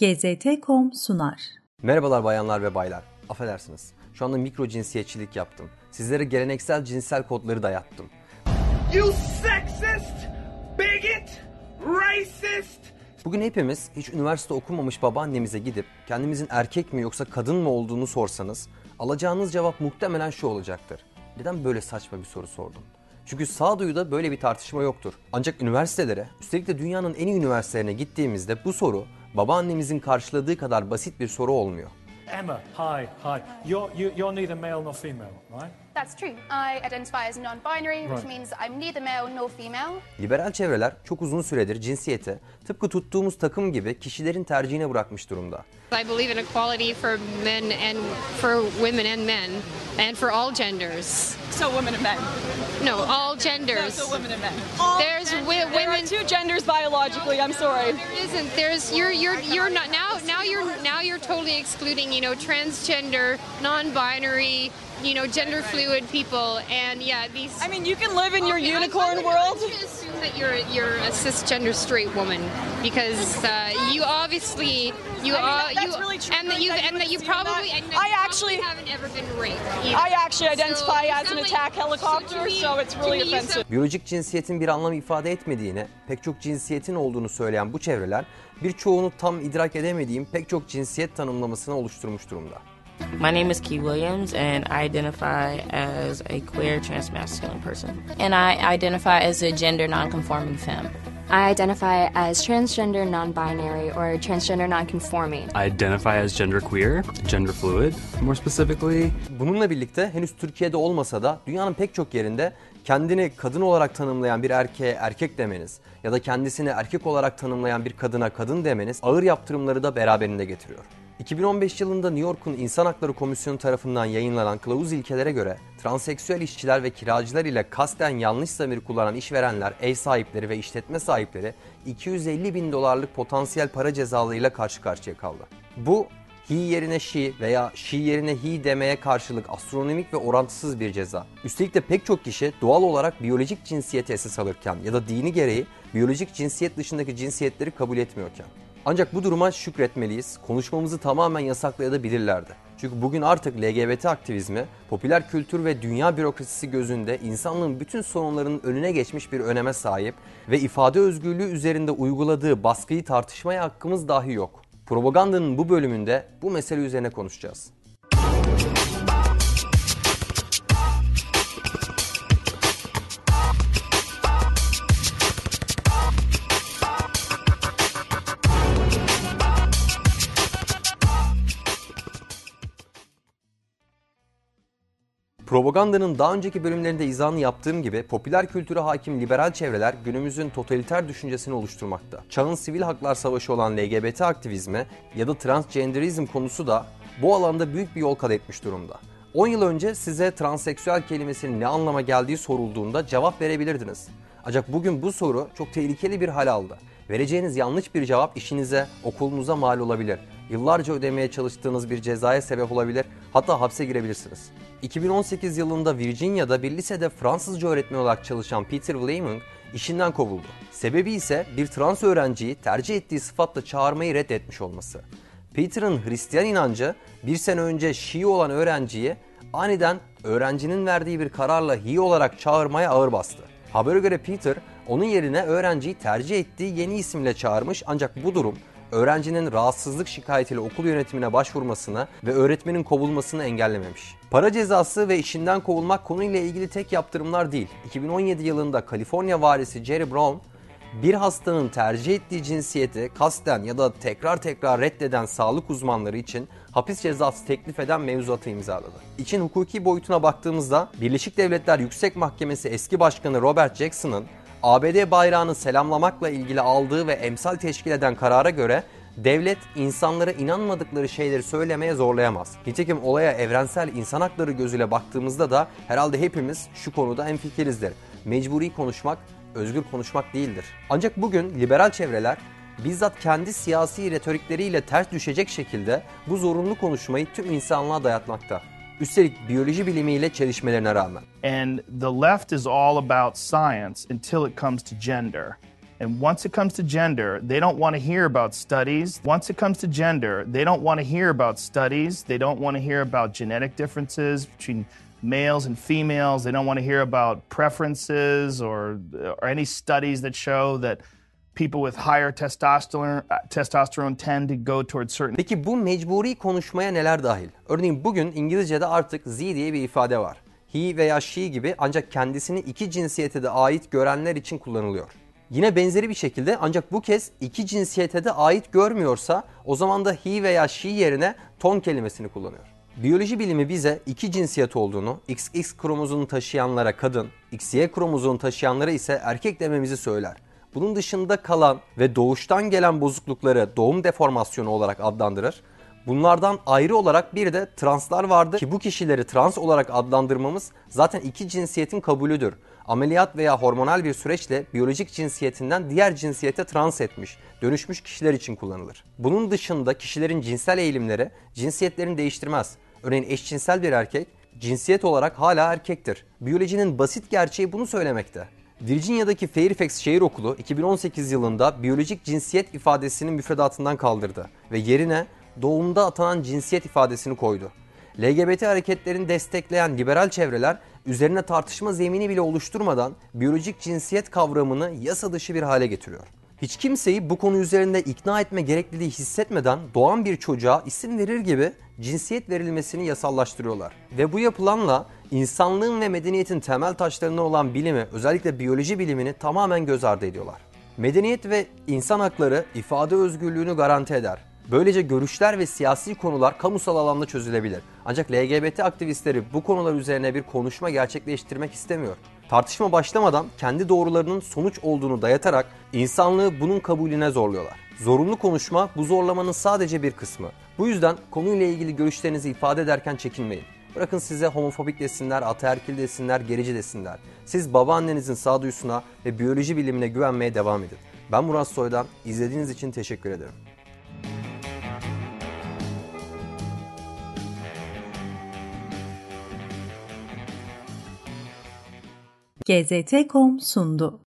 GZT.com sunar. Merhabalar bayanlar ve baylar. Affedersiniz. Şu anda mikro cinsiyetçilik yaptım. Sizlere geleneksel cinsel kodları dayattım. You sexist, bigot, racist. Bugün hepimiz hiç üniversite okumamış babaannemize gidip kendimizin erkek mi yoksa kadın mı olduğunu sorsanız alacağınız cevap muhtemelen şu olacaktır. Neden böyle saçma bir soru sordun? Çünkü sağduyuda böyle bir tartışma yoktur. Ancak üniversitelere, üstelik de dünyanın en iyi üniversitelerine gittiğimizde bu soru babaannemizin karşıladığı kadar basit bir soru olmuyor. Emma, hi, hi. You're, you, you're neither male nor female, right? That's true. I identify as non-binary, which Right. means I'm neither male nor female. Liberal çevreler çok uzun süredir cinsiyete tıpkı tuttuğumuz takım gibi kişilerin tercihine bırakmış durumda. I believe in equality for men and for women and men and for all genders. So women and men. No, all genders. So women and men. All There's two genders biologically. I'm sorry. There isn't. There's you're you're you're not now now you're now you're totally excluding, you know, transgender, non-binary, you know, gender fluid people and yeah, these I mean, you can live in your Okay, unicorn I'm, world. I'm gonna assume that you're you're a cisgender straight woman because uh, you obviously you I mean, are that- you really true, and that you and that you probably that. and that I you actually- haven't ever been raped. either. I actually identify you as an like- attack helicopter, to me- so it's to really offensive. Biyolojik cinsiyetin bir anlam ifade etmediğini, pek çok cinsiyetin olduğunu söyleyen bu çevreler birçoğunu tam idrak edemediğim pek çok cinsiyet tanımlamasını oluşturmuş durumda. My name is Key Williams, and I identify as a queer transmasculine person. and I identify as a gender nonconforming femme. I identify as transgender non binary or transgender non conforming. I identify as genderqueer, gender fluid, more specifically. Bununla birlikte henüz Türkiye'de olmasa da dünyanın pek çok yerinde kendini kadın olarak tanımlayan bir erkeğe erkek demeniz ya da kendisini erkek olarak tanımlayan bir kadına kadın demeniz ağır yaptırımları da beraberinde getiriyor. 2015 yılında New York'un İnsan Hakları Komisyonu tarafından yayınlanan kılavuz ilkelere göre transseksüel işçiler ve kiracılar ile kasten yanlış zamir kullanan işverenler, ev sahipleri ve işletme sahipleri 250 bin dolarlık potansiyel para cezalarıyla karşı karşıya kaldı. Bu he yerine she veya she yerine he demeye karşılık astronomik ve orantısız bir ceza. Üstelik de pek çok kişi doğal olarak biyolojik cinsiyeti esas alırken ya da dini gereği biyolojik cinsiyet dışındaki cinsiyetleri kabul etmiyorken. Ancak bu duruma şükretmeliyiz. Konuşmamızı tamamen yasaklayabilirlerdi. Çünkü bugün artık LGBT aktivizmi, popüler kültür ve dünya bürokrasisi gözünde insanlığın bütün sorunlarının önüne geçmiş bir öneme sahip ve ifade özgürlüğü üzerinde uyguladığı baskıyı tartışmaya hakkımız dahi yok. Propagandanın bu bölümünde bu mesele üzerine konuşacağız. Propagandanın daha önceki bölümlerinde izahını yaptığım gibi popüler kültüre hakim liberal çevreler günümüzün totaliter düşüncesini oluşturmakta. Çağın sivil haklar savaşı olan LGBT aktivizmi ya da transgenderizm konusu da bu alanda büyük bir yol kat etmiş durumda. 10 yıl önce size transseksüel kelimesinin ne anlama geldiği sorulduğunda cevap verebilirdiniz. Ancak bugün bu soru çok tehlikeli bir hal aldı. Vereceğiniz yanlış bir cevap işinize, okulunuza mal olabilir. Yıllarca ödemeye çalıştığınız bir cezaya sebep olabilir. Hatta hapse girebilirsiniz. 2018 yılında Virginia'da bir lisede Fransızca öğretmen olarak çalışan Peter Fleming işinden kovuldu. Sebebi ise bir trans öğrenciyi tercih ettiği sıfatla çağırmayı reddetmiş olması. Peter'ın Hristiyan inancı bir sene önce Şii olan öğrenciyi aniden öğrencinin verdiği bir kararla Hi olarak çağırmaya ağır bastı. Habere göre Peter onun yerine öğrenciyi tercih ettiği yeni isimle çağırmış ancak bu durum öğrencinin rahatsızlık şikayetiyle okul yönetimine başvurmasını ve öğretmenin kovulmasını engellememiş. Para cezası ve işinden kovulmak konuyla ilgili tek yaptırımlar değil. 2017 yılında Kaliforniya valisi Jerry Brown bir hastanın tercih ettiği cinsiyeti kasten ya da tekrar tekrar reddeden sağlık uzmanları için hapis cezası teklif eden mevzuatı imzaladı. İçin hukuki boyutuna baktığımızda Birleşik Devletler Yüksek Mahkemesi eski başkanı Robert Jackson'ın ABD bayrağını selamlamakla ilgili aldığı ve emsal teşkil eden karara göre devlet insanlara inanmadıkları şeyleri söylemeye zorlayamaz. Nitekim olaya evrensel insan hakları gözüyle baktığımızda da herhalde hepimiz şu konuda enfikirizdir. Mecburi konuşmak özgür konuşmak değildir. Ancak bugün liberal çevreler bizzat kendi siyasi retorikleriyle ters düşecek şekilde bu zorunlu konuşmayı tüm insanlığa dayatmakta. Üstelik biyoloji bilimiyle çelişmelerine rağmen. And the left is all about science until it comes to gender. And once it comes to gender, they don't want to hear about studies. Once it comes to gender, they don't want to hear about studies. They don't want to hear about genetic differences between males and females. They don't want to hear about preferences or, or any studies that show that people with higher testosterone testosterone tend to go towards certain Peki bu mecburi konuşmaya neler dahil? Örneğin bugün İngilizce'de artık Z diye bir ifade var. He veya she gibi ancak kendisini iki cinsiyete de ait görenler için kullanılıyor. Yine benzeri bir şekilde ancak bu kez iki cinsiyete de ait görmüyorsa o zaman da he veya she yerine ton kelimesini kullanıyor. Biyoloji bilimi bize iki cinsiyet olduğunu, XX kromozonu taşıyanlara kadın, XY kromozonu taşıyanlara ise erkek dememizi söyler. Bunun dışında kalan ve doğuştan gelen bozuklukları doğum deformasyonu olarak adlandırır. Bunlardan ayrı olarak bir de translar vardı ki bu kişileri trans olarak adlandırmamız zaten iki cinsiyetin kabulüdür. Ameliyat veya hormonal bir süreçle biyolojik cinsiyetinden diğer cinsiyete trans etmiş, dönüşmüş kişiler için kullanılır. Bunun dışında kişilerin cinsel eğilimleri cinsiyetlerini değiştirmez. Örneğin eşcinsel bir erkek cinsiyet olarak hala erkektir. Biyolojinin basit gerçeği bunu söylemekte. Virginia'daki Fairfax Şehir Okulu 2018 yılında biyolojik cinsiyet ifadesinin müfredatından kaldırdı ve yerine doğumda atanan cinsiyet ifadesini koydu. LGBT hareketlerini destekleyen liberal çevreler üzerine tartışma zemini bile oluşturmadan biyolojik cinsiyet kavramını yasa dışı bir hale getiriyor. Hiç kimseyi bu konu üzerinde ikna etme gerekliliği hissetmeden doğan bir çocuğa isim verir gibi cinsiyet verilmesini yasallaştırıyorlar. Ve bu yapılanla insanlığın ve medeniyetin temel taşlarından olan bilimi, özellikle biyoloji bilimini tamamen göz ardı ediyorlar. Medeniyet ve insan hakları ifade özgürlüğünü garanti eder. Böylece görüşler ve siyasi konular kamusal alanda çözülebilir. Ancak LGBT aktivistleri bu konular üzerine bir konuşma gerçekleştirmek istemiyor. Tartışma başlamadan kendi doğrularının sonuç olduğunu dayatarak insanlığı bunun kabulüne zorluyorlar. Zorunlu konuşma bu zorlamanın sadece bir kısmı. Bu yüzden konuyla ilgili görüşlerinizi ifade ederken çekinmeyin. Bırakın size homofobik desinler, ataerkil desinler, gerici desinler. Siz babaannenizin sağduyusuna ve biyoloji bilimine güvenmeye devam edin. Ben Murat Soydan, izlediğiniz için teşekkür ederim. GZT.com sundu.